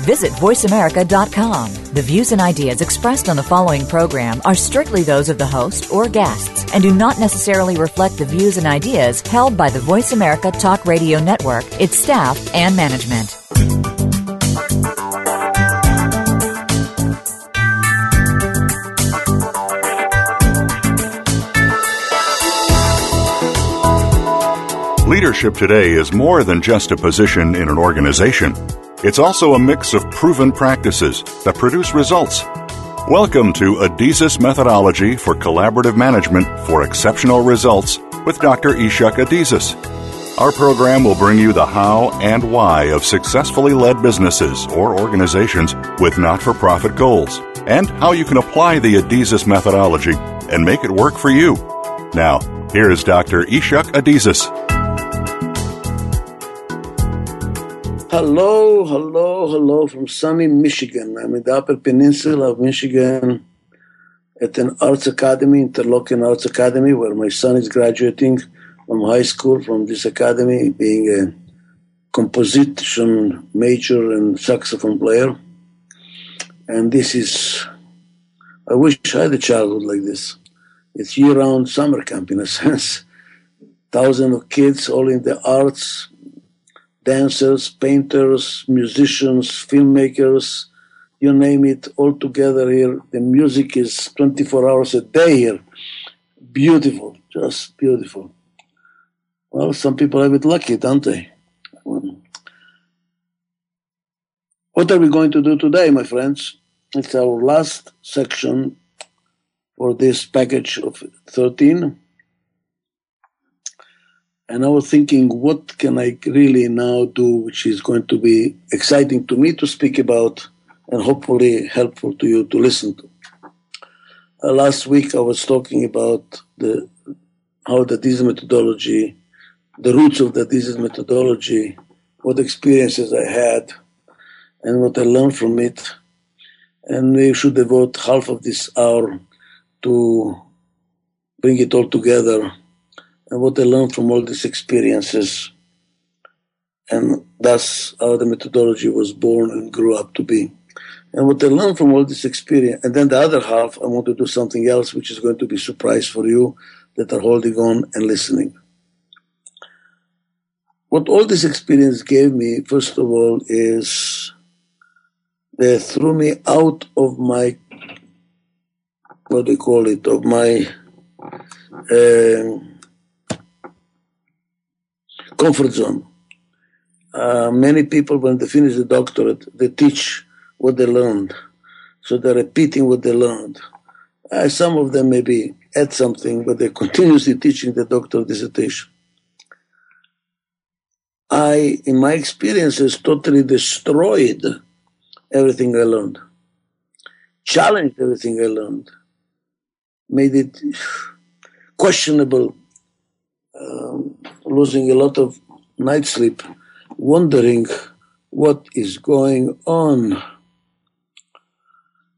Visit VoiceAmerica.com. The views and ideas expressed on the following program are strictly those of the host or guests and do not necessarily reflect the views and ideas held by the Voice America Talk Radio Network, its staff, and management. Leadership today is more than just a position in an organization. It's also a mix of proven practices that produce results. Welcome to Adizes Methodology for Collaborative Management for Exceptional Results with Dr. Ichak Adizes. Our program will bring you the how and why of successfully led businesses or organizations with not for profit goals, and how you can apply the Adizes methodology and make it work for you. Now, here is Dr. Ichak Adizes. Hello, hello, hello from sunny Michigan. I'm in the Upper Peninsula of Michigan at an arts academy, Interlochen Arts Academy, where my son is graduating from high school from this academy, being a composition major and saxophone player. And this is, I wish I had a childhood like this. It's year round summer camp in a sense. Thousands of kids, all in the arts, dancers, painters, musicians, filmmakers, you name it, all together here. The music is 24 hours a day here. Beautiful, just beautiful. Well, some people have it lucky, don't they? What are we going to do today, my friends? It's our last section for this package of 13. And I was thinking, what can I really now do, which is going to be exciting to me to speak about and hopefully helpful to you to listen to. Uh, last week I was talking about the how the Adizes methodology, the roots of the Adizes methodology, what experiences I had, and what I learned from it. And we should devote half of this hour to bring it all together and what I learned from all these experiences. And that's how the methodology was born and grew up to be. And what I learned from all this experience, and then the other half, I want to do something else, which is going to be surprise for you that are holding on and listening. What all this experience gave me, first of all, is they threw me out of my, what do you call it, of my, uh, comfort zone. Uh, many people, when they finish the doctorate, they teach what they learned. So they're repeating what they learned. Uh, some of them maybe add something, but they're continuously teaching the doctoral dissertation. I, in my experiences, totally destroyed everything I learned, challenged everything I learned, made it questionable, um, losing a lot of night sleep, wondering what is going on.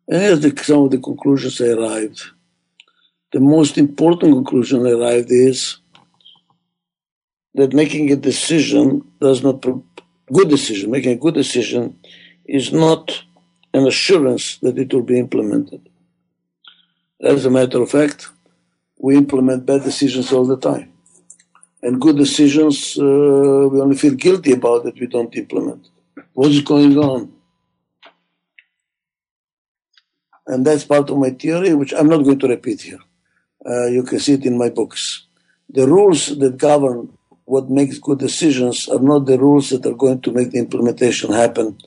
And here's the, some of the conclusions I arrived. The most important conclusion I arrived is that making a decision does not, good decision, making a good decision is not an assurance that it will be implemented. As a matter of fact, we implement bad decisions all the time and good decisions, uh, we only feel guilty about it, we don't implement. What's going on? And that's part of my theory, which I'm not going to repeat here. Uh, you can see it in my books. The rules that govern what makes good decisions are not the rules that are going to make the implementation happen.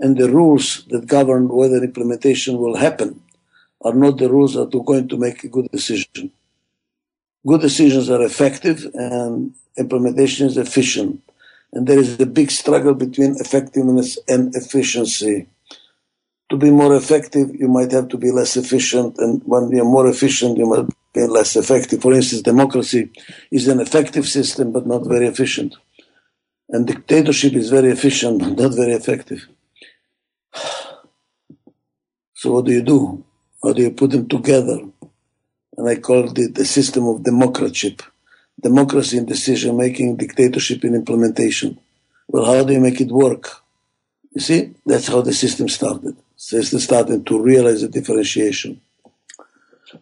And the rules that govern whether implementation will happen are not the rules that are going to make a good decision good decisions are effective and implementation is efficient. And there is a big struggle between effectiveness and efficiency. To be more effective, you might have to be less efficient. And when you're more efficient, you might be less effective. For instance, democracy is an effective system, but not very efficient. And dictatorship is very efficient, but not very effective. So what do you do? How do you put them together? And I called it the system of democratship. Democracy in decision making, dictatorship in implementation. Well, how do you make it work? You see, that's how the system started. System starting to realize the differentiation.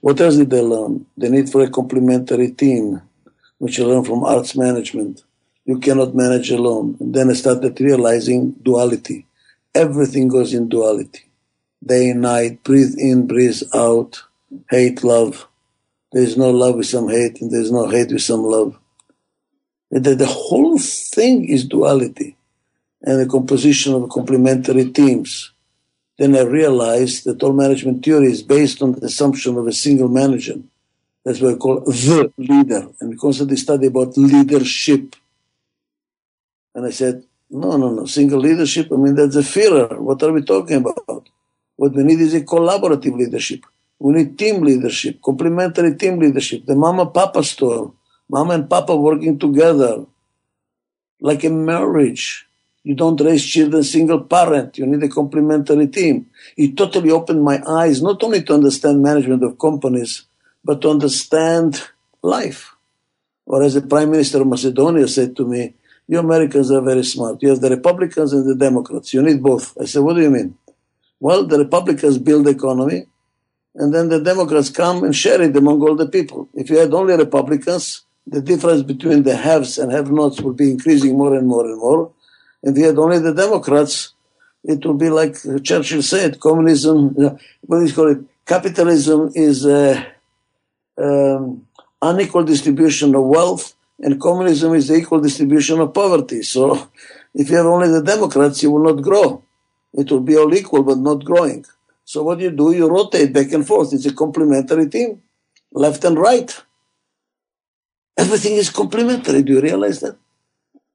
What else did they learn? The need for a complementary team, which I learned from arts management. You cannot manage alone. And then I started realizing duality. Everything goes in duality. Day and night, breathe in, breathe out, hate, love. There's no love with some hate, and there's no hate with some love. And that the whole thing is duality and the composition of complementary teams. Then I realized that all management theory is based on the assumption of a single manager. That's what I call the leader. And we constantly study about leadership. And I said, no, no, no, single leadership, I mean, that's a filler. What are we talking about? What we need is a collaborative leadership. We need team leadership, complementary team leadership, the mama papa store, mama and papa working together, like a marriage. You don't raise children single parent. You need a complementary team. It totally opened my eyes, not only to understand management of companies, but to understand life. Or as the Prime Minister of Macedonia said to me, you Americans are very smart. You have the Republicans and the Democrats. You need both. I said, what do you mean? Well, the Republicans build the economy, and then the Democrats come and share it among all the people. If you had only Republicans, the difference between the haves and have-nots would be increasing more and more and more. If you had only the Democrats, it would be like Churchill said, communism, what do you call it? Capitalism is um, unequal distribution of wealth, and communism is the equal distribution of poverty. So if you have only the Democrats, you will not grow. It will be all equal, but not growing. So what you do, you rotate back and forth. It's a complementary team, left and right. Everything is complementary. Do you realize that?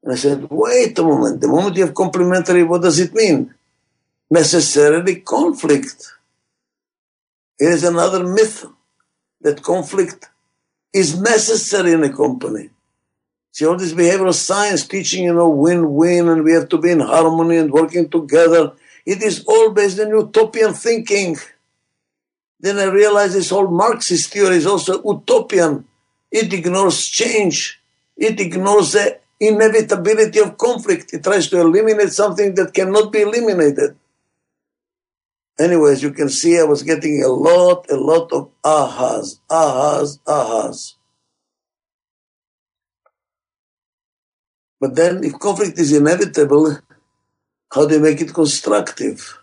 And I said, wait a moment. The moment you have complementary, what does it mean? Necessarily conflict. It is another myth that conflict is necessary in a company. See, all this behavioral science teaching, you know, win-win and we have to be in harmony and working together. It is all based on utopian thinking. Then I realized this whole Marxist theory is also utopian. It ignores change. It ignores the inevitability of conflict. It tries to eliminate something that cannot be eliminated. Anyways, you can see I was getting a lot, a lot of ahas, ahas, ahas. But then if conflict is inevitable, how do you make it constructive?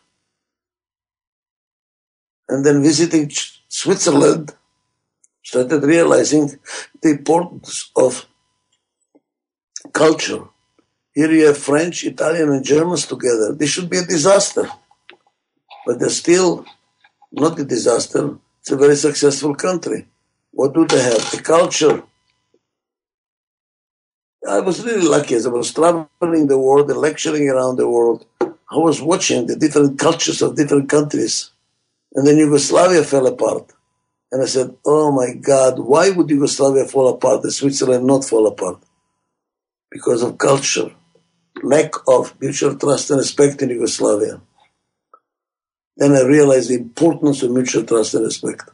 And then visiting Switzerland, started realizing the importance of culture. Here you have French, Italian, and Germans together. This should be a disaster. But they're still not a disaster. It's a very successful country. What do they have? A culture. I was really lucky as I was traveling the world and lecturing around the world. I was watching the different cultures of different countries. And then Yugoslavia fell apart. And I said, oh my God, why would Yugoslavia fall apart and Switzerland not fall apart? Because of culture, lack of mutual trust and respect in Yugoslavia. Then I realized the importance of mutual trust and respect.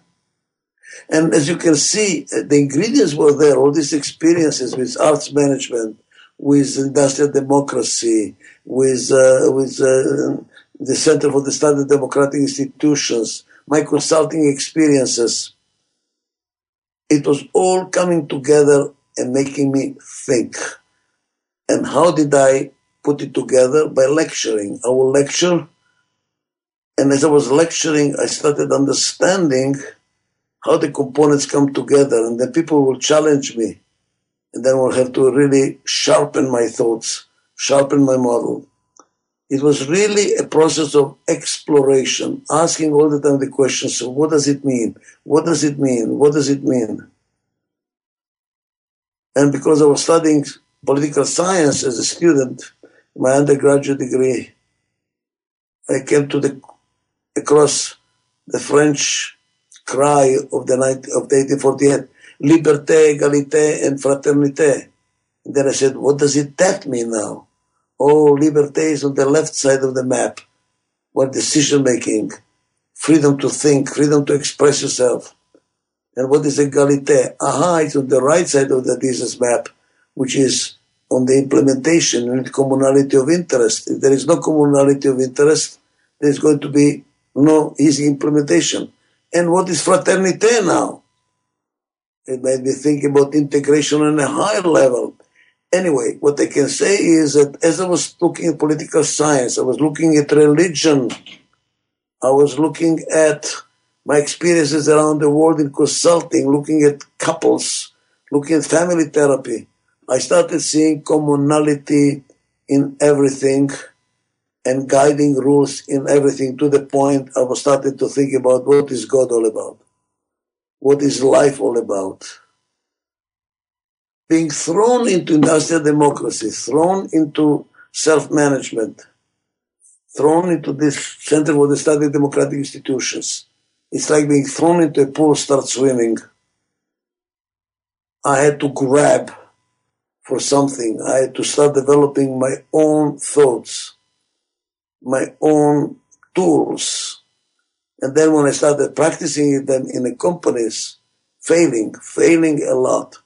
And as you can see, the ingredients were there, all these experiences with arts management, with industrial democracy, with, uh, with uh, the Center for the Study of Democratic Institutions, my consulting experiences. It was all coming together and making me think. And how did I put it together? By lecturing. I will lecture. And as I was lecturing, I started understanding how the components come together. And then people will challenge me. And then we'll have to really sharpen my thoughts, sharpen my model. It was really a process of exploration, asking all the time the questions, so what does it mean? What does it mean? What does it mean? And because I was studying political science as a student, my undergraduate degree, I came to the across the French cry of the night of the 1848, liberté, égalité, and fraternité. And then I said, what does it that mean now? Oh, liberté is on the left side of the map. What decision making, freedom to think, freedom to express yourself. And what is egalite? Aha, it's on the right side of the Adizes map, which is on the implementation and commonality of interest. If there is no commonality of interest, there's going to be no easy implementation. And what is fraternité now? It made me think about integration on a higher level. Anyway, what I can say is that as I was looking at political science, I was looking at religion, I was looking at my experiences around the world in consulting, looking at couples, looking at family therapy. I started seeing commonality in everything and guiding rules in everything to the point I was starting to think about what is God all about? What is life all about? Being thrown into industrial democracy, thrown into self-management, thrown into this center for the study of democratic institutions. It's like being thrown into a pool, start swimming. I had to grab for something. I had to start developing my own thoughts my own tools. And then when I started practicing them in the companies, failing, failing a lot,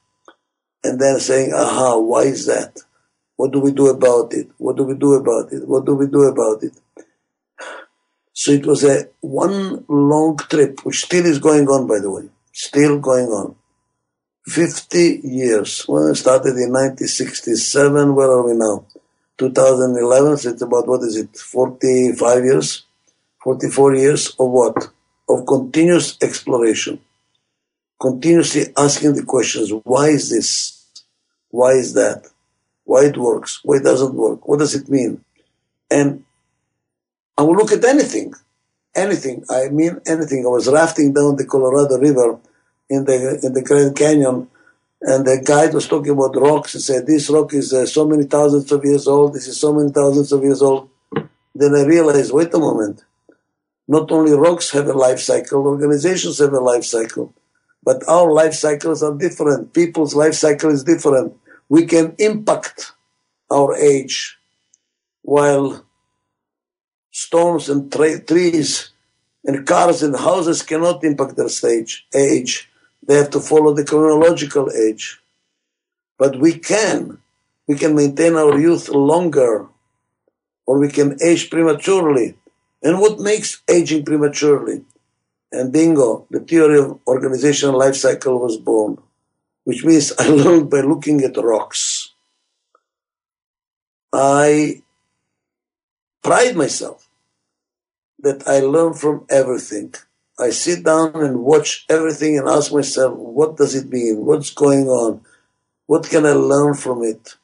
and then saying, aha, why is that? What do we do about it? What do we do about it? What do we do about it? So it was a one long trip, which still is going on, by the way, still going on. 50 years. When I started in 1967, where are we now? 2011, so it's about, what is it, 45 years, 44 years of what? Of continuous exploration. Continuously asking the questions, why is this? Why is that? Why it works? Why it doesn't work? What does it mean? And I will look at anything, anything. I mean anything. I was rafting down the Colorado River in the in the Grand Canyon and the guide was talking about rocks and said, this rock is uh, so many thousands of years old, this is so many thousands of years old. Then I realized, wait a moment, not only rocks have a life cycle, organizations have a life cycle, but our life cycles are different. People's life cycle is different. We can impact our age while stones and tra- trees and cars and houses cannot impact their stage, age. They have to follow the chronological age. But we can. We can maintain our youth longer, or we can age prematurely. And what makes aging prematurely? And bingo, the theory of organizational life cycle was born, which means I learned by looking at rocks. I pride myself that I learn from everything. I sit down and watch everything and ask myself, what does it mean? What's going on? What can I learn from it?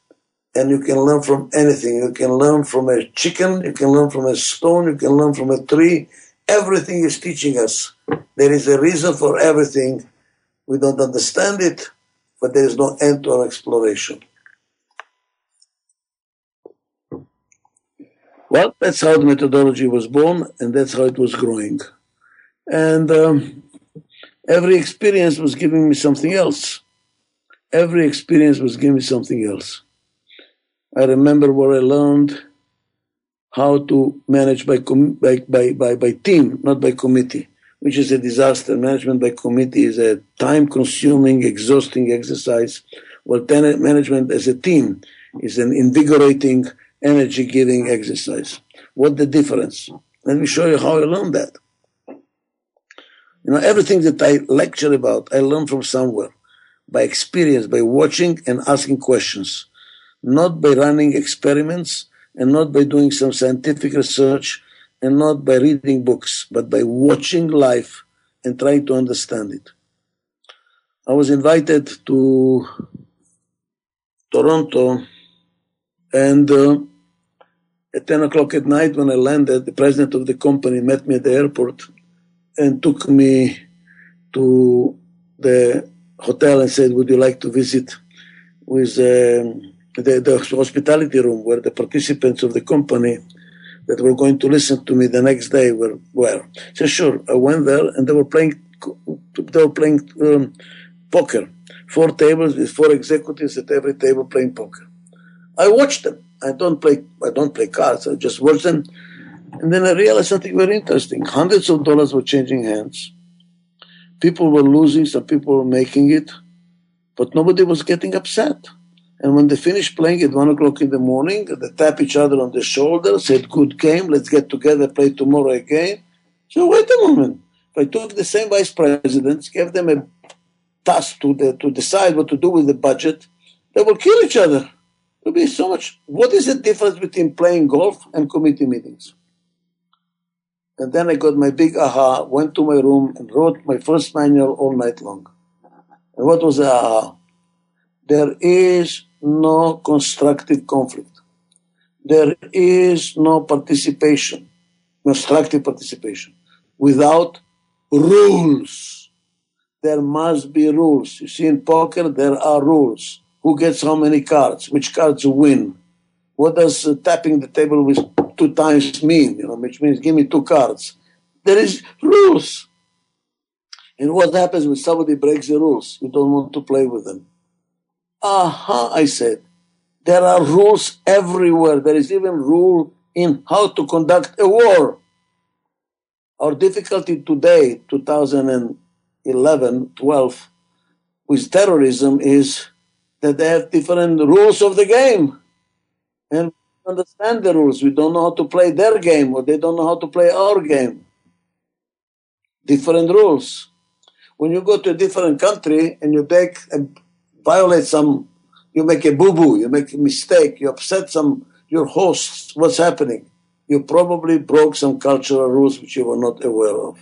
And you can learn from anything. You can learn from a chicken, you can learn from a stone, you can learn from a tree. Everything is teaching us. There is a reason for everything. We don't understand it, but there is no end to our exploration. Well, that's how the methodology was born, and that's how it was growing. And um, every experience was giving me something else. Every experience was giving me something else. I remember where I learned how to manage by, com- by, by, by, by team, not by committee, which is a disaster. Management by committee is a time consuming, exhausting exercise, while ten- management as a team is an invigorating, energy giving exercise. What the difference? Let me show you how I learned that. You know, everything that I lecture about, I learn from somewhere by experience, by watching and asking questions, not by running experiments and not by doing some scientific research and not by reading books, but by watching life and trying to understand it. I was invited to Toronto and uh, at 10 o'clock at night when I landed, the president of the company met me at the airport and took me to the hotel and said, "Would you like to visit with um, the, the hospitality room where the participants of the company that were going to listen to me the next day were were?" So sure, I went there and they were playing they were playing um, poker. four tables with four executives at every table playing poker. I watched them. I don't play. I don't play cards. I just watch them, and then I realized something very interesting. Hundreds of dollars were changing hands. People were losing. Some people were making it, but nobody was getting upset. And when they finished playing at one o'clock in the morning, they tap each other on the shoulder, said, "Good game. Let's get together, play tomorrow again." So wait a moment. If I took the same vice presidents, gave them a task to the, to decide what to do with the budget, they will kill each other. There'll be so much. What is the difference between playing golf and committee meetings? And then I got my big aha, went to my room and wrote my first manual all night long. And what was the aha? There is no constructive conflict. There is no participation, constructive participation, without rules. There must be rules. You see, in poker, there are rules. Who gets how many cards? Which cards win? What does uh, tapping the table with two times mean? You know, which means give me two cards. There is rules. And what happens when somebody breaks the rules? You don't want to play with them. Aha, I said. There are rules everywhere. There is even rule in how to conduct a war. Our difficulty today, 2011, 12, with terrorism is that they have different rules of the game. And understand the rules. We don't know how to play their game or they don't know how to play our game. Different rules. When you go to a different country and you take and violate some, you make a boo boo, you make a mistake, you upset some your hosts, what's happening? You probably broke some cultural rules which you were not aware of.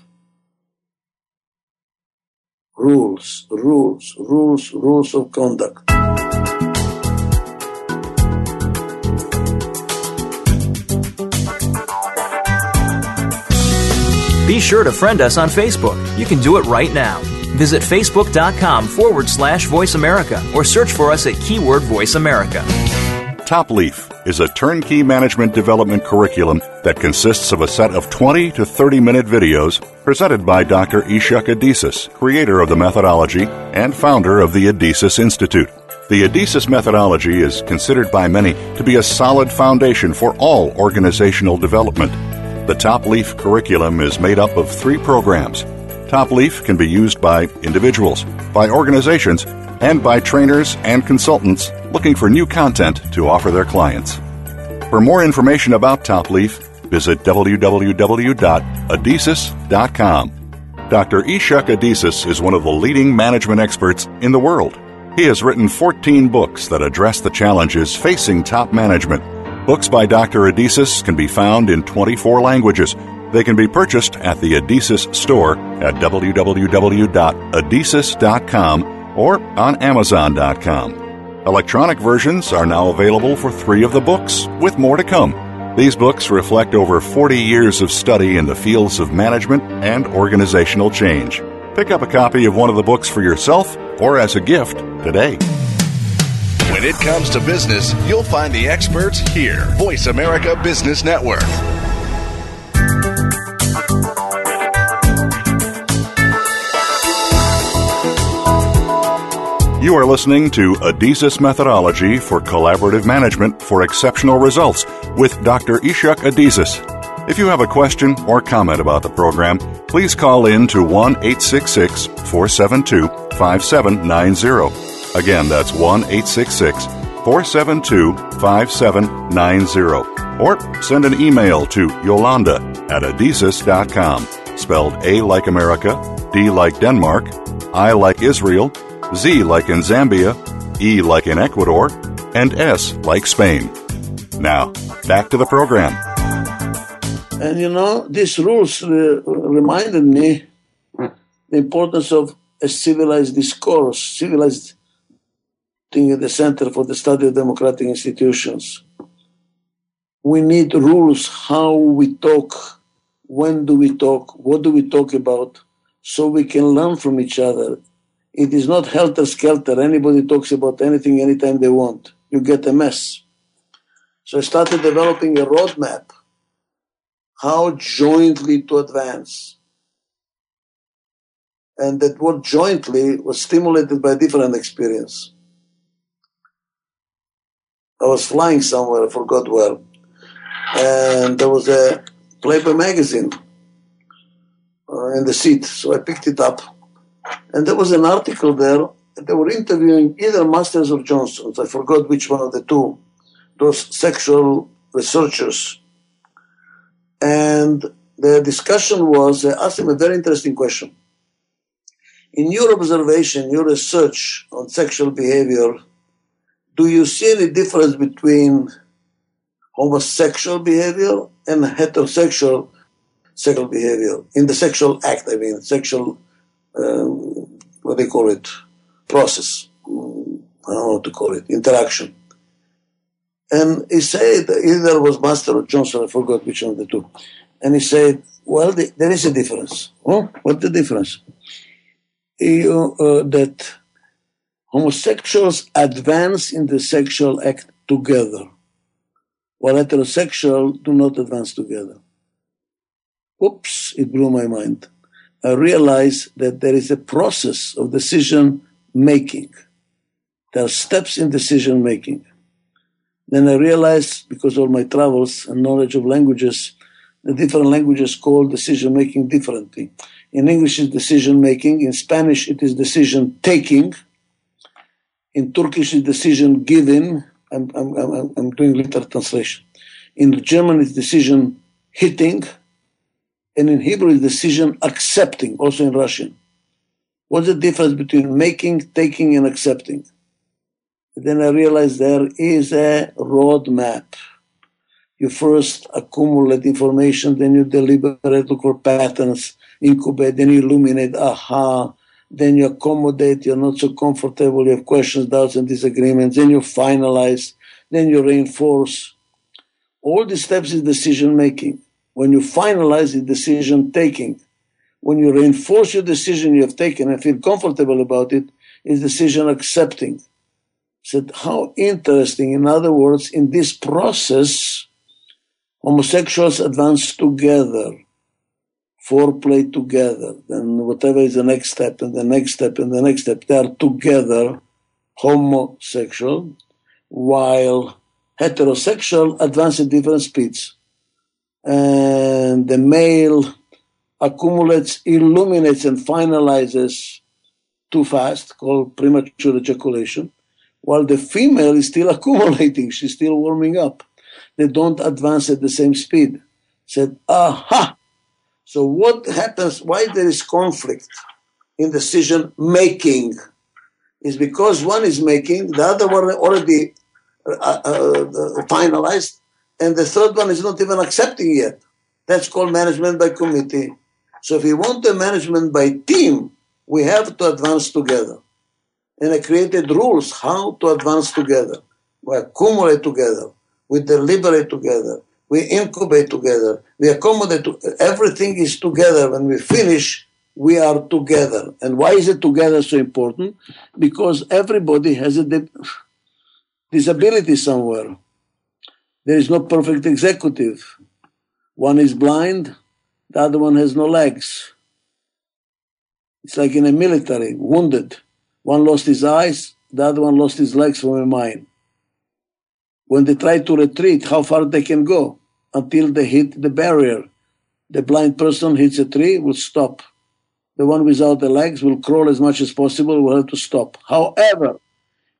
Rules, rules, rules, rules of conduct. Be sure to friend us on Facebook. You can do it right now. Visit facebook.com forward slash voice America or search for us at keyword voice America. Top Leaf is a turnkey management development curriculum that consists of a set of 20 to 30 minute videos presented by Dr. Ichak Adizes, creator of the methodology and founder of the Adizes Institute. The Adizes methodology is considered by many to be a solid foundation for all organizational development. The Top Leaf curriculum is made up of three programs. Top Leaf can be used by individuals, by organizations, and by trainers and consultants looking for new content to offer their clients. For more information about Top Leaf, visit www.adizes.com. Dr. Ichak Adizes is one of the leading management experts in the world. He has written 14 books that address the challenges facing top management Books by Dr. Adizes can be found in 24 languages. They can be purchased at the Adizes store at www.adizes.com or on amazon.com. Electronic versions are now available for three of the books, with more to come. These books reflect over 40 years of study in the fields of management and organizational change. Pick up a copy of one of the books for yourself or as a gift today. When it comes to business, you'll find the experts here. Voice America Business Network. You are listening to Adizes Methodology for Collaborative Management for Exceptional Results with Dr. Ichak Adizes. If you have a question or comment about the program, please call in to 1 866 472 5790. Again, that's 1 866 472 5790. Or send an email to Yolanda at adizes.com, spelled A like America, D like Denmark, I like Israel, Z like in Zambia, E like in Ecuador, and S like Spain. Now, back to the program. And you know, these rules uh, reminded me the importance of a civilized discourse, civilized at the Center for the Study of Democratic Institutions. We need rules how we talk, when do we talk, what do we talk about, so we can learn from each other. It is not helter skelter. Anybody talks about anything anytime they want. You get a mess. So I started developing a roadmap how jointly to advance. and that worked jointly was stimulated by different experience. I was flying somewhere, I forgot where, and there was a Playboy magazine uh, in the seat, so I picked it up, and there was an article there. They were interviewing either Masters or Johnsons. I forgot which one of the two. Those sexual researchers, and the discussion was. I asked him a very interesting question. In your observation, your research on sexual behavior do you see any difference between homosexual behavior and heterosexual sexual behavior in the sexual act? I mean, sexual, um, what do they call it, process. I don't know what to call it, interaction. And he said, either was Master or Johnson, I forgot which one of the two. And he said, well, the, there is a difference. Oh, what's the difference? You, uh, that homosexuals advance in the sexual act together, while heterosexuals do not advance together. Oops, it blew my mind. I realized that there is a process of decision making. There are steps in decision making. Then I realized, because of my travels and knowledge of languages, the different languages call decision making differently. In English, it's decision making. In Spanish, it is decision taking in Turkish is decision given. I'm, I'm, I'm, I'm doing literal translation. In German it's decision hitting, and in Hebrew it's decision accepting, also in Russian. What's the difference between making, taking, and accepting? Then I realized there is a roadmap. You first accumulate information, then you deliberate, look for patterns, incubate, then you illuminate, aha, then you accommodate, you're not so comfortable, you have questions, doubts, and disagreements, then you finalize, then you reinforce. All these steps is decision making. When you finalize the decision taking, when you reinforce your decision you have taken and feel comfortable about it, is decision accepting. Said, how interesting. In other words, in this process, homosexuals advance together foreplay together, then whatever is the next step, and the next step, and the next step, they are together homosexual, while heterosexual advance at different speeds. And the male accumulates, illuminates, and finalizes too fast, called premature ejaculation, while the female is still accumulating, she's still warming up. They don't advance at the same speed. Said, aha, so what happens, why there is conflict in decision making is because one is making, the other one already uh, uh, uh, finalized, and the third one is not even accepting yet. That's called management by committee. So if we want the management by team, we have to advance together. And I created rules how to advance together. We accumulate together. We deliberate together we incubate together, we accommodate, everything is together. When we finish, we are together. And why is it together so important? Because everybody has a disability somewhere. There is no perfect executive. One is blind, the other one has no legs. It's like in a military, wounded. One lost his eyes, the other one lost his legs from a mine. When they try to retreat, how far they can go? Until they hit the barrier. The blind person hits a tree, will stop. The one without the legs will crawl as much as possible, will have to stop. However,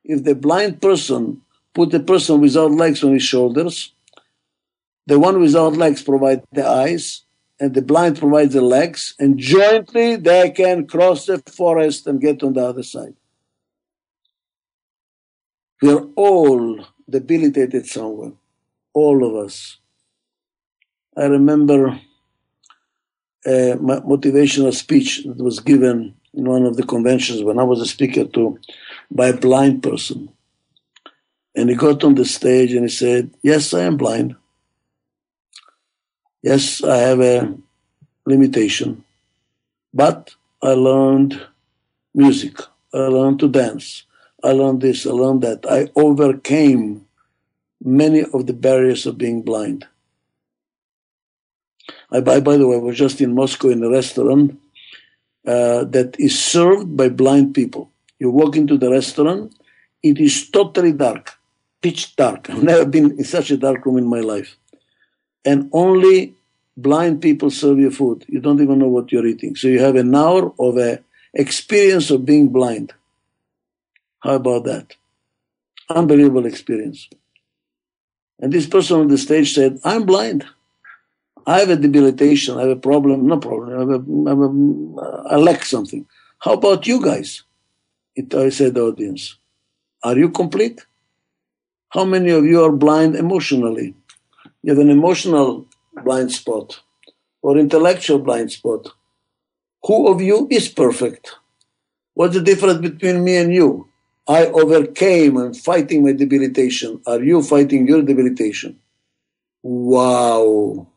if the blind person put the person without legs on his shoulders, the one without legs provides the eyes, and the blind provides the legs, and jointly they can cross the forest and get on the other side. We are all debilitated somewhere, all of us. I remember a motivational speech that was given in one of the conventions when I was a speaker to by a blind person. And he got on the stage and he said, Yes, I am blind. Yes, I have a limitation. But I learned music. I learned to dance. I learned this, I learned that. I overcame many of the barriers of being blind. I, by, by the way, was just in Moscow in a restaurant, uh, that is served by blind people. You walk into the restaurant, it is totally dark, pitch dark. I've never been in such a dark room in my life. And only blind people serve you food. You don't even know what you're eating. So you have an hour of a experience of being blind. How about that? Unbelievable experience. And this person on the stage said, I'm blind. I have a debilitation. I have a problem. No problem. I, have a, I, have a, I lack something. How about you guys? It, I said the audience. Are you complete? How many of you are blind emotionally? You have an emotional blind spot or intellectual blind spot. Who of you is perfect? What's the difference between me and you? I overcame and fighting my debilitation. Are you fighting your debilitation? Wow.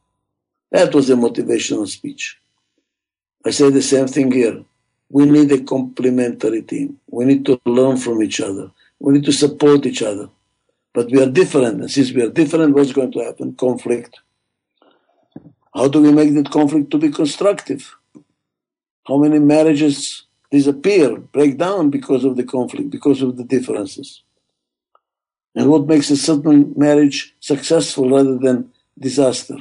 That was a motivational speech. I say the same thing here. We need a complementary team. We need to learn from each other. We need to support each other. But we are different. And since we are different, what's going to happen? Conflict. How do we make that conflict to be constructive? How many marriages disappear, break down because of the conflict, because of the differences. And what makes a certain marriage successful rather than disaster?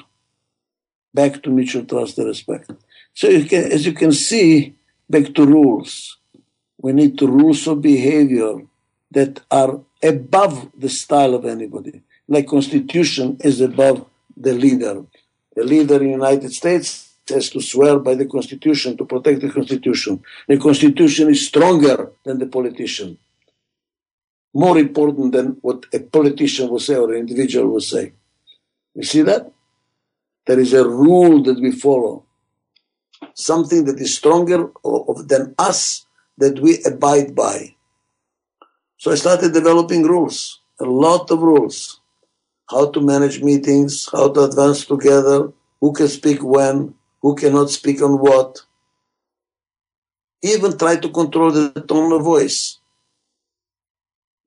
Back to mutual trust and respect. So you can, as you can see, back to rules. We need to rules of behavior that are above the style of anybody. Like constitution is above the leader. The leader in the United States has to swear by the Constitution to protect the Constitution. The Constitution is stronger than the politician, more important than what a politician will say or an individual will say. You see that? There is a rule that we follow, something that is stronger than us that we abide by. So I started developing rules, a lot of rules. How to manage meetings, how to advance together, who can speak when, who cannot speak on what. Even try to control the tone of voice.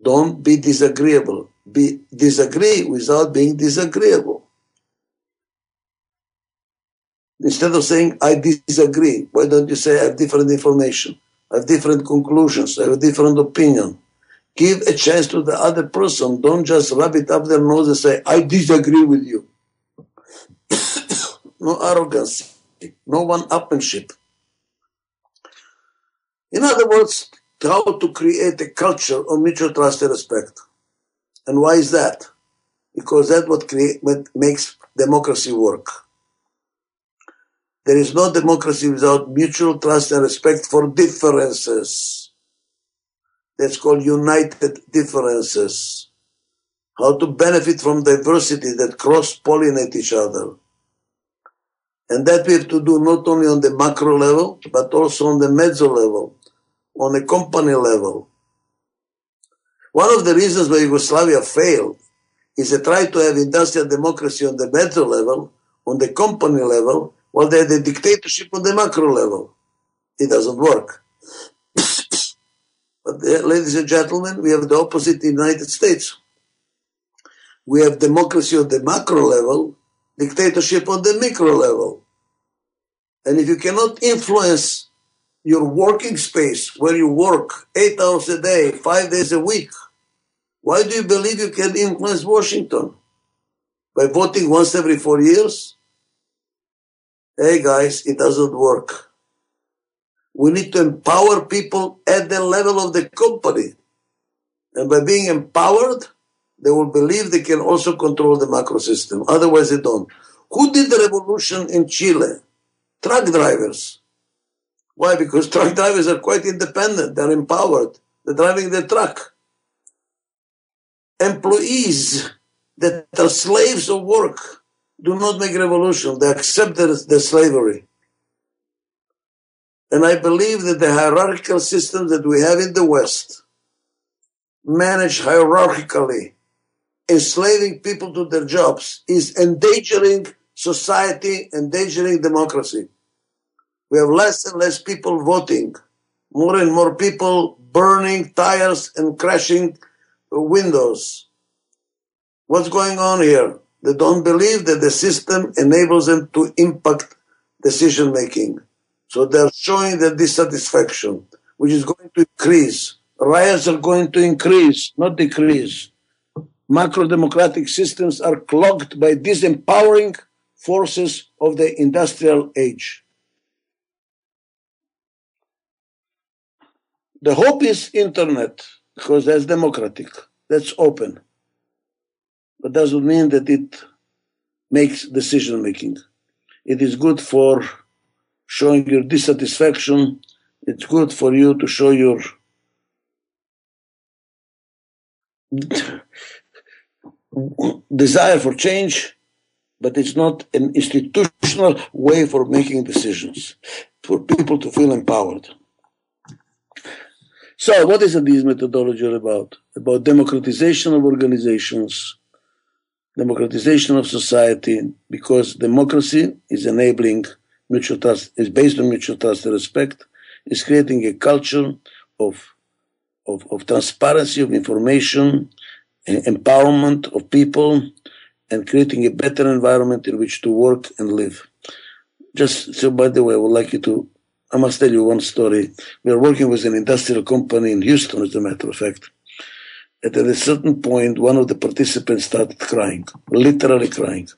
Don't be disagreeable. Be disagree without being disagreeable. Instead of saying I disagree, why don't you say I have different information, I have different conclusions, I have a different opinion. Give a chance to the other person. Don't just rub it up their nose and say I disagree with you. no arrogance no one-upmanship. In other words, how to create a culture of mutual trust and respect. And why is that? Because that's what, create, what makes democracy work. There is no democracy without mutual trust and respect for differences. That's called united differences. How to benefit from diversity that cross-pollinate each other. And that we have to do not only on the macro level, but also on the mezzo level, on a company level. One of the reasons why Yugoslavia failed is they tried to have industrial democracy on the mezzo level, on the company level, they had a dictatorship on the macro level. It doesn't work. but uh, ladies and gentlemen, we have the opposite in the United States. We have democracy on the macro level, dictatorship on the micro level. And if you cannot influence your working space where you work eight hours a day, five days a week, why do you believe you can influence Washington? By voting once every four years? Hey guys, it doesn't work. We need to empower people at the level of the company. And by being empowered, they will believe they can also control the macro system. Otherwise, they don't. Who did the revolution in Chile? Truck drivers. Why? Because truck drivers are quite independent. They're empowered. They're driving their truck. Employees that are slaves of work do not make revolution. They accept the, the slavery. And I believe that the hierarchical system that we have in the West managed hierarchically enslaving people to their jobs is endangering society, endangering democracy. We have less and less people voting, more and more people burning tires and crashing windows. What's going on here? They don't believe that the system enables them to impact decision making. So they're showing their dissatisfaction, which is going to increase. Riots are going to increase, not decrease. Macro democratic systems are clogged by disempowering forces of the industrial age. The hope is internet because that's democratic, that's open. But doesn't mean that it makes decision making. It is good for showing your dissatisfaction. It's good for you to show your desire for change, but it's not an institutional way for making decisions, for people to feel empowered. So, what is this methodology about? About democratization of organizations, democratization of society, because democracy is enabling mutual trust, is based on mutual trust and respect, is creating a culture of, of, of transparency of information, empowerment of people, and creating a better environment in which to work and live. Just so, by the way, I would like you to, I must tell you one story. We are working with an industrial company in Houston, as a matter of fact. At a certain point, one of the participants started crying, literally crying.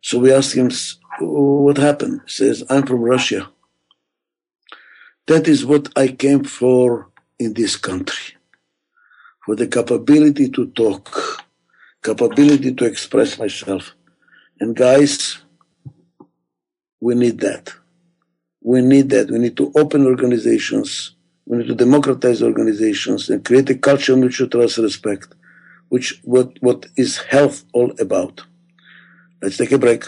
So we asked him, What happened? He says, I'm from Russia. That is what I came for in this country for the capability to talk, capability to express myself. And guys, we need that. We need that. We need to open organizations. We need to democratize organizations and create a culture of mutual trust and respect, which what, what is health all about. Let's take a break.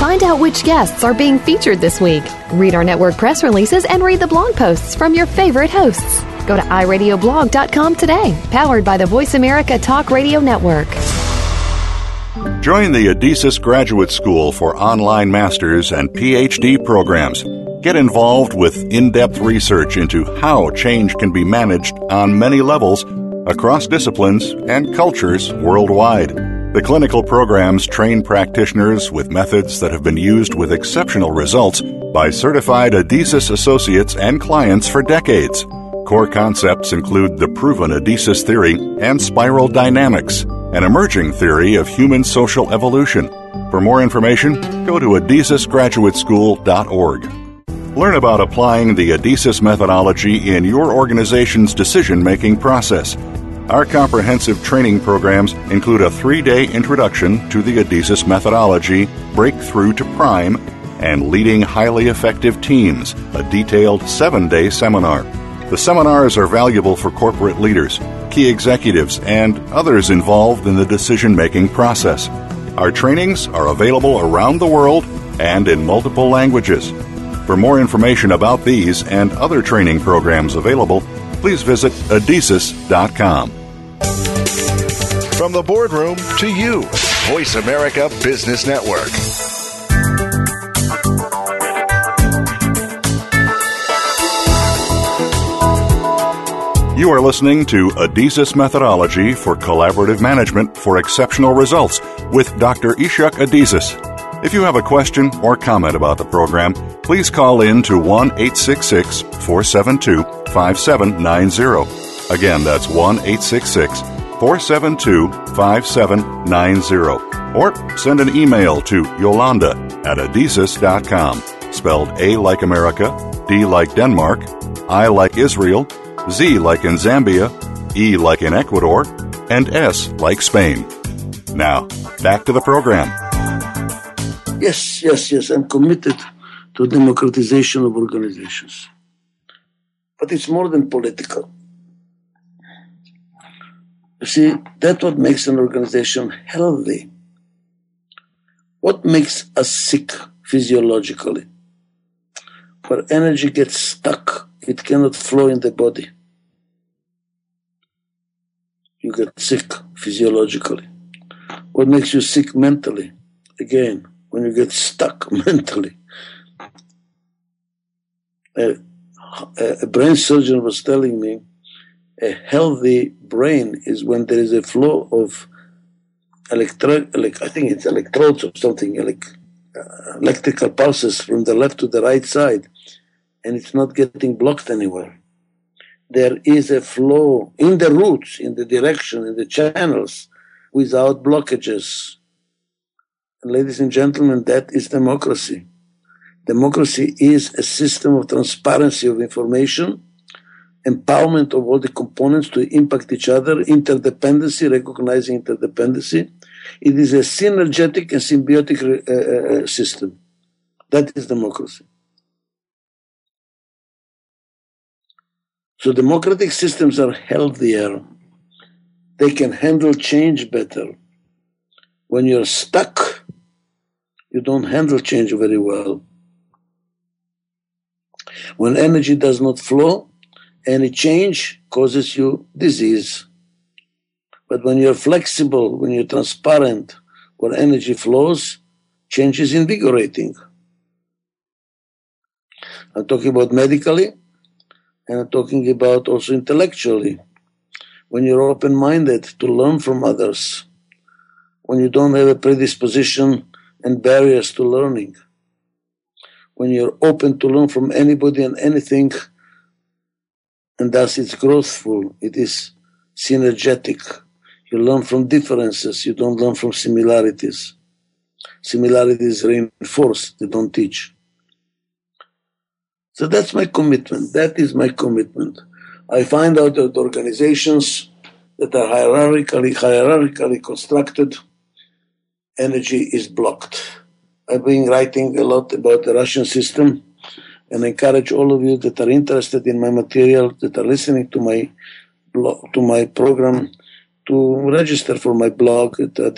Find out which guests are being featured this week. Read our network press releases and read the blog posts from your favorite hosts. Go to iradioblog.com today, powered by the Voice America Talk Radio Network. Join the Adizes Graduate School for online masters and PhD programs. Get involved with in depth research into how change can be managed on many levels across disciplines and cultures worldwide. The clinical programs train practitioners with methods that have been used with exceptional results by certified Adizes associates and clients for decades. Core concepts include the proven Adizes theory and spiral dynamics, an emerging theory of human social evolution. For more information, go to adizesgraduateschool.org. Learn about applying the Adizes methodology in your organization's decision making process our comprehensive training programs include a three day introduction to the Adizes methodology, Breakthrough to Prime, and Leading Highly Effective Teams, a detailed seven day seminar. The seminars are valuable for corporate leaders, key executives, and others involved in the decision making process. Our trainings are available around the world and in multiple languages. For more information about these and other training programs available, please visit adizes.com. From the boardroom to you, Voice America Business Network. You are listening to Adizes Methodology for Collaborative Management for Exceptional Results with Dr. Ichak Adizes. If you have a question or comment about the program, please call in to 1 866 472 5790. Again, that's 1 866 472 5790. Or send an email to Yolanda at adizes.com, spelled A like America, D like Denmark, I like Israel, Z like in Zambia, E like in Ecuador, and S like Spain. Now, back to the program. Yes, yes, yes. I'm committed to democratization of organizations. But it's more than political. You see, that's what makes an organization healthy. What makes us sick physiologically? Where energy gets stuck, it cannot flow in the body. You get sick physiologically. What makes you sick mentally? Again, when you get stuck mentally. A, a brain surgeon was telling me A healthy brain is when there is a flow of electro, I think it's electrodes or something, like uh, electrical pulses from the left to the right side, and it's not getting blocked anywhere. There is a flow in the roots, in the direction, in the channels, without blockages. And ladies and gentlemen, that is democracy. Democracy is a system of transparency of information, empowerment of all the components to impact each other, interdependency, recognizing interdependency. It is a synergetic and symbiotic uh, uh, system. That is democracy. So democratic systems are healthier. They can handle change better. When you're stuck, you don't handle change very well. When energy does not flow, any change causes you disease. But when you're flexible, when you're transparent, where energy flows, change is invigorating. I'm talking about medically, and I'm talking about also intellectually. When you're open minded to learn from others, when you don't have a predisposition and barriers to learning when you're open to learn from anybody and anything, and thus it's growthful, it is synergetic. You learn from differences, you don't learn from similarities. Similarities reinforce, they don't teach. So that's my commitment. That is my commitment. I find out that organizations that are hierarchically, hierarchically constructed, energy is blocked I've been writing a lot about the Russian system and encourage all of you that are interested in my material, that are listening to my blog, to my program, to register for my blog at uh.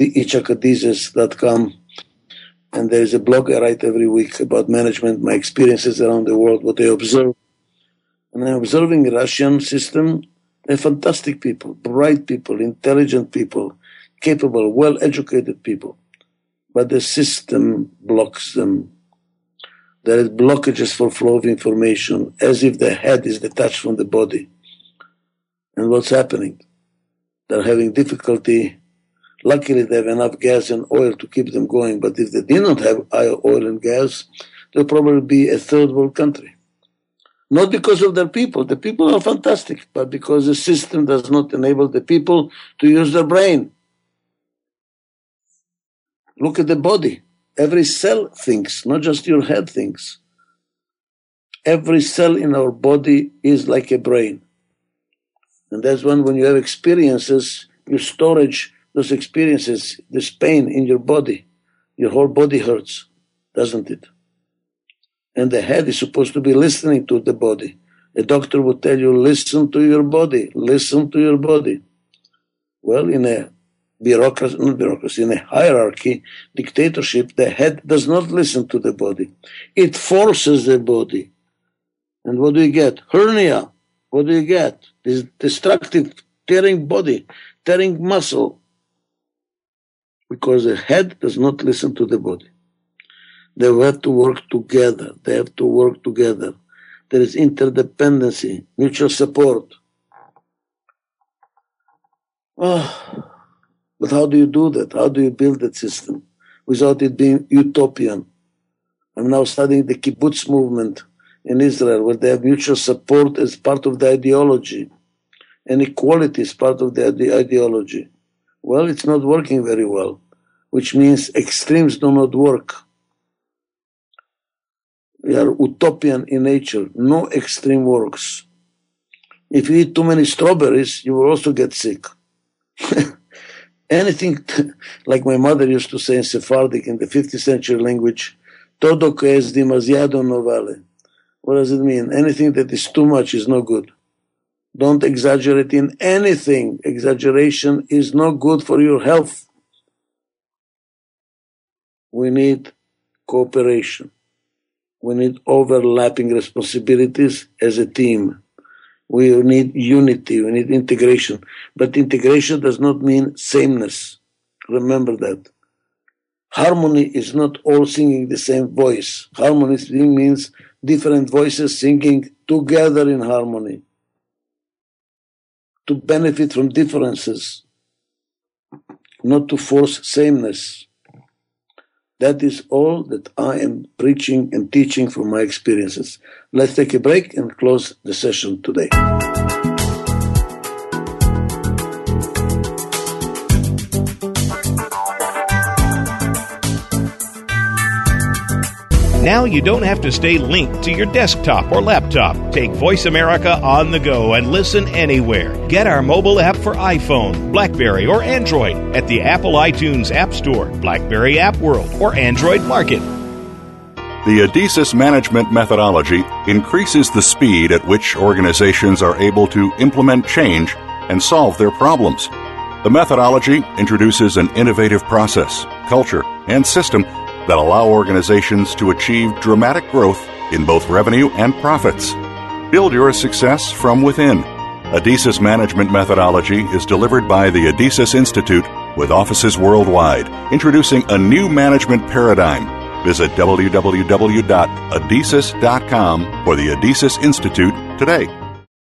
And there is a blog I write every week about management, my experiences around the world, what I observe. And I'm observing the Russian system. They're fantastic people, bright people, intelligent people, capable, well-educated people but the system blocks them. There is blockages for flow of information, as if the head is detached from the body. And what's happening? They're having difficulty. Luckily, they have enough gas and oil to keep them going, but if they did not have oil and gas, they'll probably be a third world country. Not because of their people. The people are fantastic, but because the system does not enable the people to use their brain. Look at the body. Every cell thinks, not just your head thinks. Every cell in our body is like a brain. And that's when, when you have experiences, you storage those experiences, this pain in your body. Your whole body hurts, doesn't it? And the head is supposed to be listening to the body. A doctor would tell you, listen to your body, listen to your body. Well, in a bureaucracy, not bureaucracy, in a hierarchy, dictatorship, the head does not listen to the body. It forces the body. And what do you get? Hernia. What do you get? This destructive, tearing body, tearing muscle. Because the head does not listen to the body. They have to work together. They have to work together. There is interdependency, mutual support. Oh. But how do you do that? How do you build that system without it being utopian? I'm now studying the kibbutz movement in Israel, where they have mutual support as part of the ideology, and equality is part of the ideology. Well, it's not working very well, which means extremes do not work. We are utopian in nature. No extreme works. If you eat too many strawberries, you will also get sick. anything like my mother used to say in Sephardic in the 15th century language, todo que es demasiado no vale. What does it mean? Anything that is too much is no good. Don't exaggerate in anything. Exaggeration is not good for your health. We need cooperation. We need overlapping responsibilities as a team. We need unity, we need integration. But integration does not mean sameness. Remember that. Harmony is not all singing the same voice. Harmony means different voices singing together in harmony. to benefit from differences, not to force sameness. That is all that I am preaching and teaching from my experiences. Let's take a break and close the session today. Now you don't have to stay linked to your desktop or laptop. Take Voice America on the go and listen anywhere. Get our mobile app for iPhone, Blackberry, or Android at the Apple iTunes App Store, Blackberry App World, or Android Market. The Adizes management methodology increases the speed at which organizations are able to implement change and solve their problems. The methodology introduces an innovative process, culture, and system that allow organizations to achieve dramatic growth in both revenue and profits. Build your success from within. Adizes Management Methodology is delivered by the Adizes Institute with offices worldwide, introducing a new management paradigm. Visit www.adizes.com for the Adizes Institute today.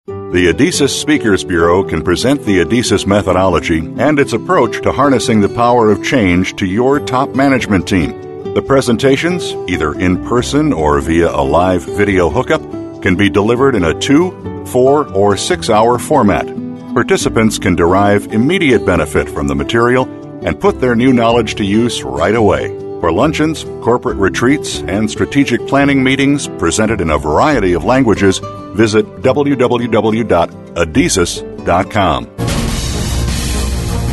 The Adizes Speakers Bureau can present the Adizes methodology and its approach to harnessing the power of change to your top management team. The presentations, either in person or via a live video hookup, can be delivered in a two, four, or six hour format. Participants can derive immediate benefit from the material and put their new knowledge to use right away. For luncheons, corporate retreats, and strategic planning meetings presented in a variety of languages, visit www.adizes.com.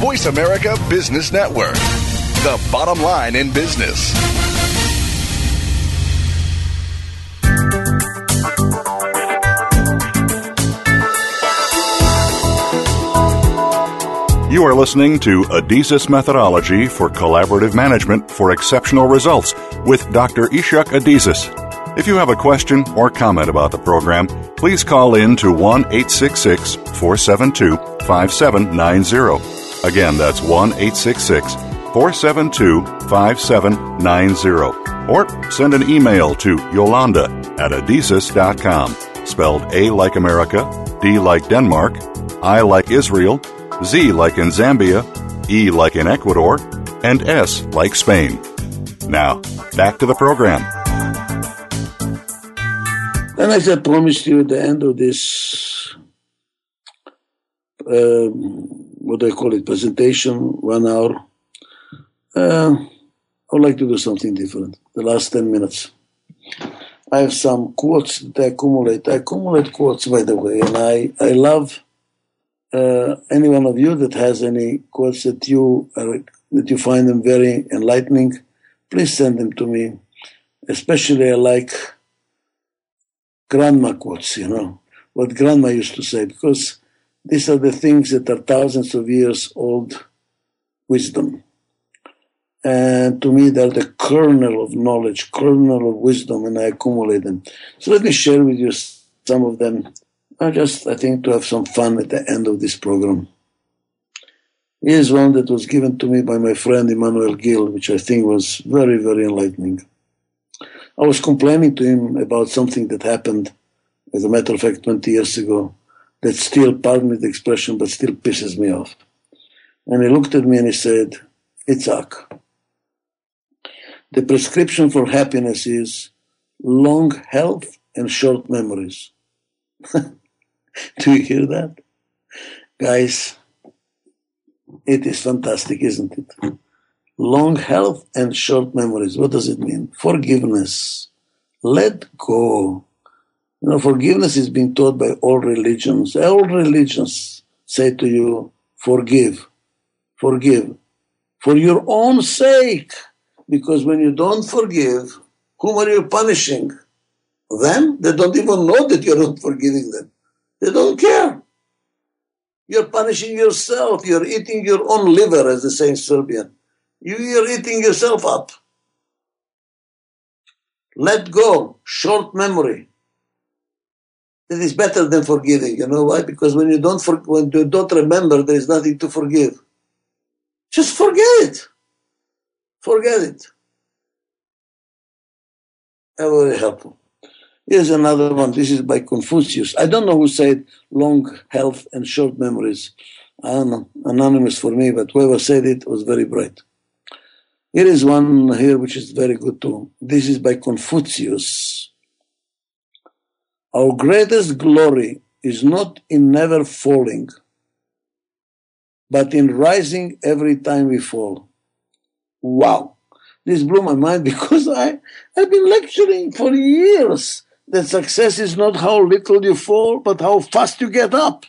Voice America Business Network, the bottom line in business. You are listening to Adizes Methodology for Collaborative Management for Exceptional Results with Dr. Ichak Adizes. If you have a question or comment about the program, please call in to 1 866 472 5790. Again, that's 1 866 472 5790. Or send an email to Yolanda at adizes.com, spelled A like America, D like Denmark, I like Israel, Z like in Zambia, E like in Ecuador, and S like Spain. Now, back to the program. And as I promised you at the end of this, uh, what do I call it, presentation, one hour, uh, I would like to do something different. The last 10 minutes. I have some quotes that I accumulate. I accumulate quotes, by the way, and I, I love uh, any one of you that has any quotes that you are, that you find them very enlightening, please send them to me. Especially, I like grandma quotes. You know what grandma used to say because these are the things that are thousands of years old wisdom. And to me, they're the kernel of knowledge, kernel of wisdom, and I accumulate them. So let me share with you some of them I just, I think, to have some fun at the end of this program. Here's one that was given to me by my friend Emmanuel Gill, which I think was very, very enlightening. I was complaining to him about something that happened, as a matter of fact, 20 years ago, that still, pardon me the expression, but still pisses me off. And he looked at me and he said, Itzhak, the prescription for happiness is long health and short memories. Do you hear that? Guys, it is fantastic, isn't it? Hmm. Long health and short memories. What does it mean? Forgiveness. Let go. You know, forgiveness is being taught by all religions. All religions say to you, forgive, forgive, for your own sake. Because when you don't forgive, whom are you punishing? Them? They don't even know that you're not forgiving them. They don't care. You're punishing yourself. You're eating your own liver, as they say in Serbian. You, you're eating yourself up. Let go. Short memory. It is better than forgiving. You know why? Because when you don't for, when you don't remember, there is nothing to forgive. Just forget it. Forget it. Very helpful. Here's another one. This is by Confucius. I don't know who said long health and short memories. I don't know, anonymous for me, but whoever said it was very bright. Here is one here which is very good too. This is by Confucius. Our greatest glory is not in never falling, but in rising every time we fall. Wow. This blew my mind because I, I've been lecturing for years that success is not how little you fall, but how fast you get up.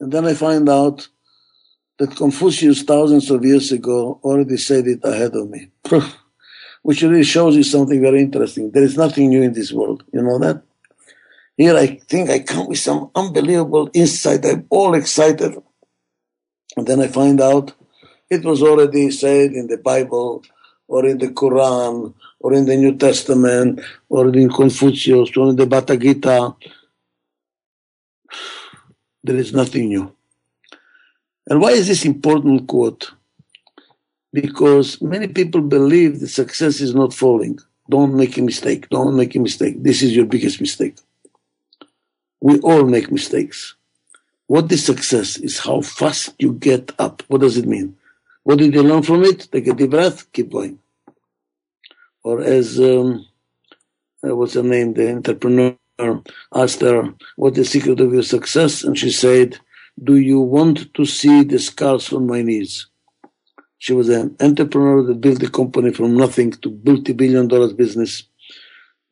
And then I find out that Confucius, thousands of years ago, already said it ahead of me, which really shows you something very interesting. There is nothing new in this world. You know that? Here I think I come with some unbelievable insight. I'm all excited. And then I find out it was already said in the Bible or in the Quran or in the New Testament or in Confucius or in the Bhagavad Gita. There is nothing new. And why is this important quote? Because many people believe that success is not falling. Don't make a mistake. Don't make a mistake. This is your biggest mistake. We all make mistakes. What is success is how fast you get up. What does it mean? What did you learn from it? Take a deep breath, keep going. Or as, um, uh, what's her name, the entrepreneur asked her, what is the secret of your success? And she said, do you want to see the scars on my knees? She was an entrepreneur that built a company from nothing to multi-billion dollars business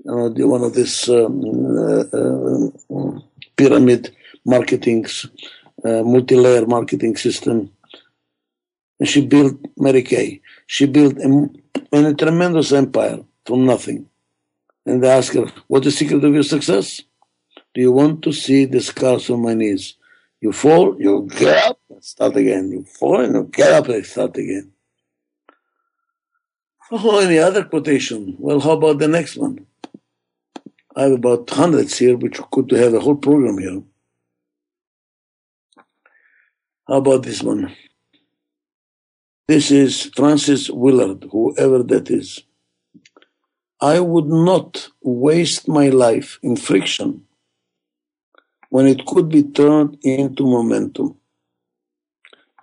uh, one of this um, uh, uh, pyramid marketing, uh, multi-layer marketing system. And she built Mary Kay. She built a, a tremendous empire from nothing. And they asked her, "What's the secret of your success? Do you want to see the scars on my knees? You fall, you get up, and start again. You fall, and you get up and start again." Oh, any other quotation? Well, how about the next one? I have about hundreds here, which could have a whole program here. How about this one? This is Frances Willard, whoever that is. I would not waste my life in friction when it could be turned into momentum.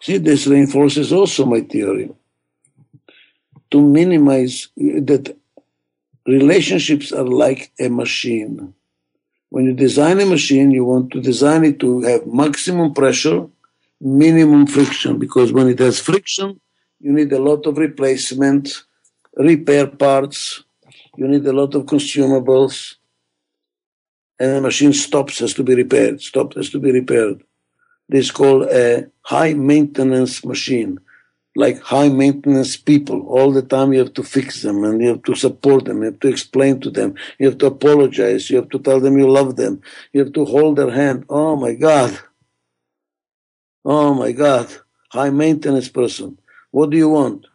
See, this reinforces also my theory. To minimize that relationships are like a machine. When you design a machine, you want to design it to have maximum pressure, minimum friction, because when it has friction, you need a lot of replacement, repair parts, you need a lot of consumables, and the machine stops, has to be repaired, stops, has to be repaired. This is called a high maintenance machine like high maintenance people. All the time you have to fix them and you have to support them, you have to explain to them, you have to apologize, you have to tell them you love them, you have to hold their hand. Oh my God. Oh my God. High maintenance person. What do you want?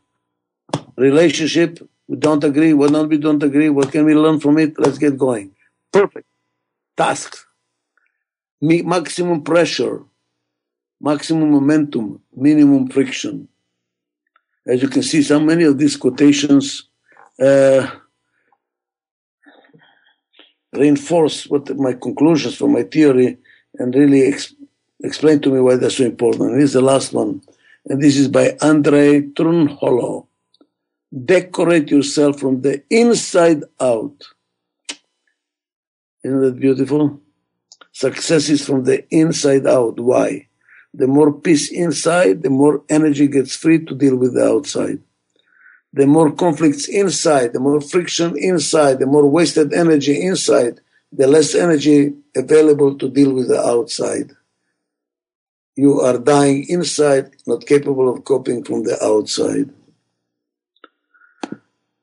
Relationship? We don't agree. What not we don't agree? What can we learn from it? Let's get going. Perfect. Tasks. Maximum pressure, maximum momentum, minimum friction as you can see, so many of these quotations uh, reinforce what my conclusions from my theory and really ex- explain to me why they're so important. And here's the last one, and this is by Andre Trunholo. Decorate yourself from the inside out. Isn't that beautiful? Success is from the inside out. Why? The more peace inside, the more energy gets free to deal with the outside. The more conflicts inside, the more friction inside, the more wasted energy inside, the less energy available to deal with the outside. You are dying inside, not capable of coping from the outside.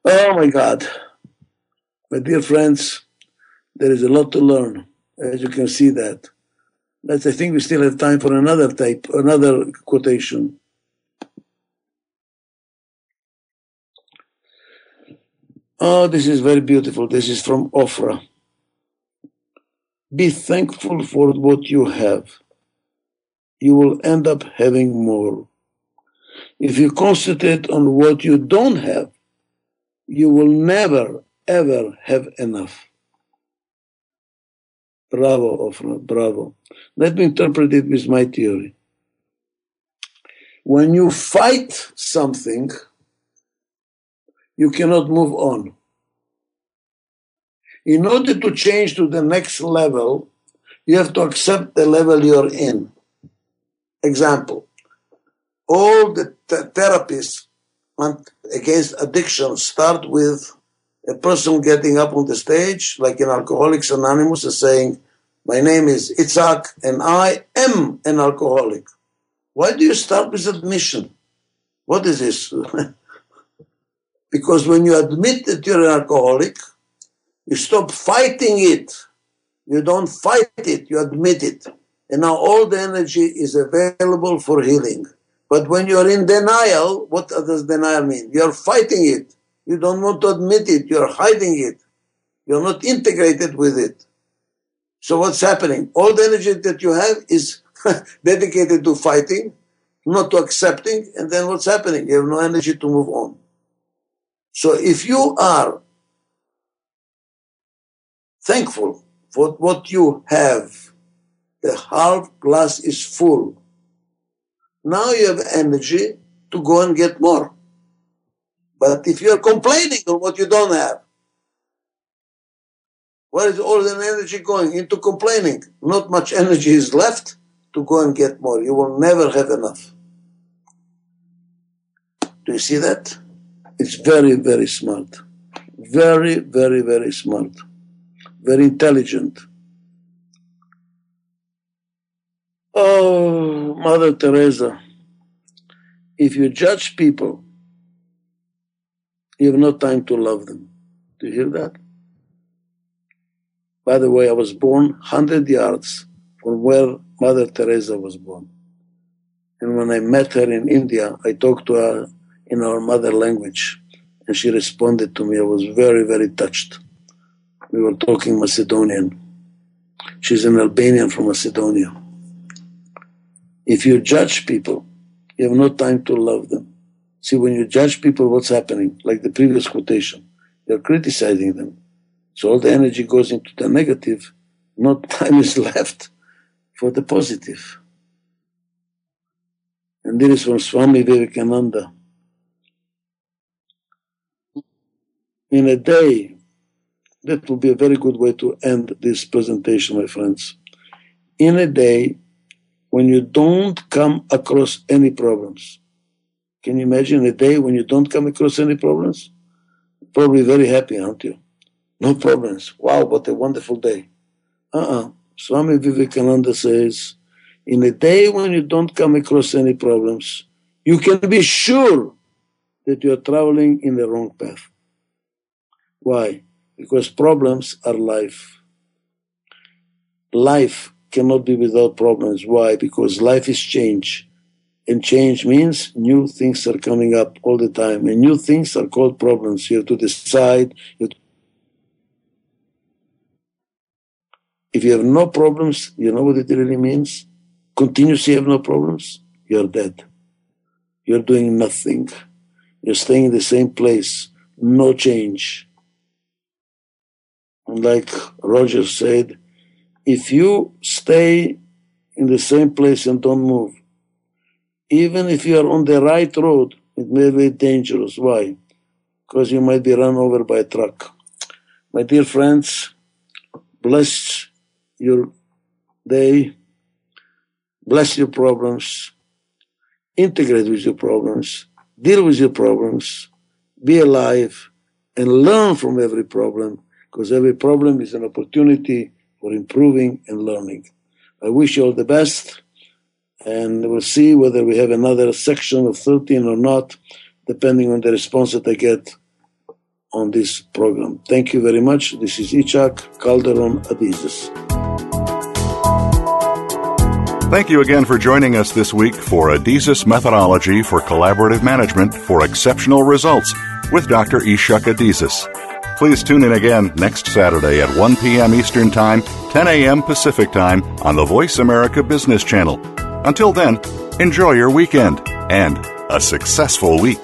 Oh my God. My dear friends, there is a lot to learn, as you can see that. But I think we still have time for another type, another quotation. Oh, this is very beautiful. This is from Ofra. Be thankful for what you have. You will end up having more. If you concentrate on what you don't have, you will never, ever have enough. Bravo, Ofra, bravo. Let me interpret it with my theory. When you fight something, you cannot move on. In order to change to the next level, you have to accept the level you're in. Example, all the th- therapists against addiction start with a person getting up on the stage, like in Alcoholics Anonymous, and saying, My name is Itzhak, and I am an alcoholic. Why do you start with admission? What is this? because when you admit that you're an alcoholic, you stop fighting it. You don't fight it, you admit it. And now all the energy is available for healing. But when you're in denial, what does denial mean? You're fighting it. You don't want to admit it. You're hiding it. You're not integrated with it. So what's happening? All the energy that you have is dedicated to fighting, not to accepting. And then what's happening? You have no energy to move on. So if you are thankful for what you have, the half glass is full. Now you have energy to go and get more. But if you're complaining on what you don't have, where is all the energy going? Into complaining. Not much energy is left to go and get more. You will never have enough. Do you see that? It's very, very smart. Very, very, very smart. Very intelligent. Oh, Mother Teresa, if you judge people you have no time to love them. Do you hear that? By the way, I was born 100 yards from where Mother Teresa was born. And when I met her in India, I talked to her in our mother language, and she responded to me. I was very, very touched. We were talking Macedonian. She's an Albanian from Macedonia. If you judge people, you have no time to love them. See, when you judge people, what's happening? Like the previous quotation, you're criticizing them. So all the energy goes into the negative, not time is left for the positive. And this is from Swami Vivekananda. In a day, that will be a very good way to end this presentation, my friends. In a day, when you don't come across any problems, can you imagine a day when you don't come across any problems? Probably very happy, aren't you? No problems. Wow, what a wonderful day. Uh-uh. Swami Vivekananda says, in a day when you don't come across any problems, you can be sure that you are traveling in the wrong path. Why? Because problems are life. Life cannot be without problems. Why? Because life is change. And change means new things are coming up all the time. And new things are called problems. You have to decide. You to if you have no problems, you know what it really means? Continuously have no problems, you're dead. You're doing nothing. You're staying in the same place, no change. And like Roger said, if you stay in the same place and don't move, even if you are on the right road, it may be dangerous. Why? Because you might be run over by a truck. My dear friends, bless your day, bless your problems, integrate with your problems, deal with your problems, be alive, and learn from every problem, because every problem is an opportunity for improving and learning. I wish you all the best and we'll see whether we have another section of 13 or not, depending on the response that I get on this program. Thank you very much. This is Itzhak Calderon Adizes. Thank you again for joining us this week for Adizes Methodology for Collaborative Management for Exceptional Results with Dr. Ichak Adizes. Please tune in again next Saturday at 1 p.m. Eastern Time, 10 a.m. Pacific Time on the Voice America Business Channel. Until then, enjoy your weekend and a successful week.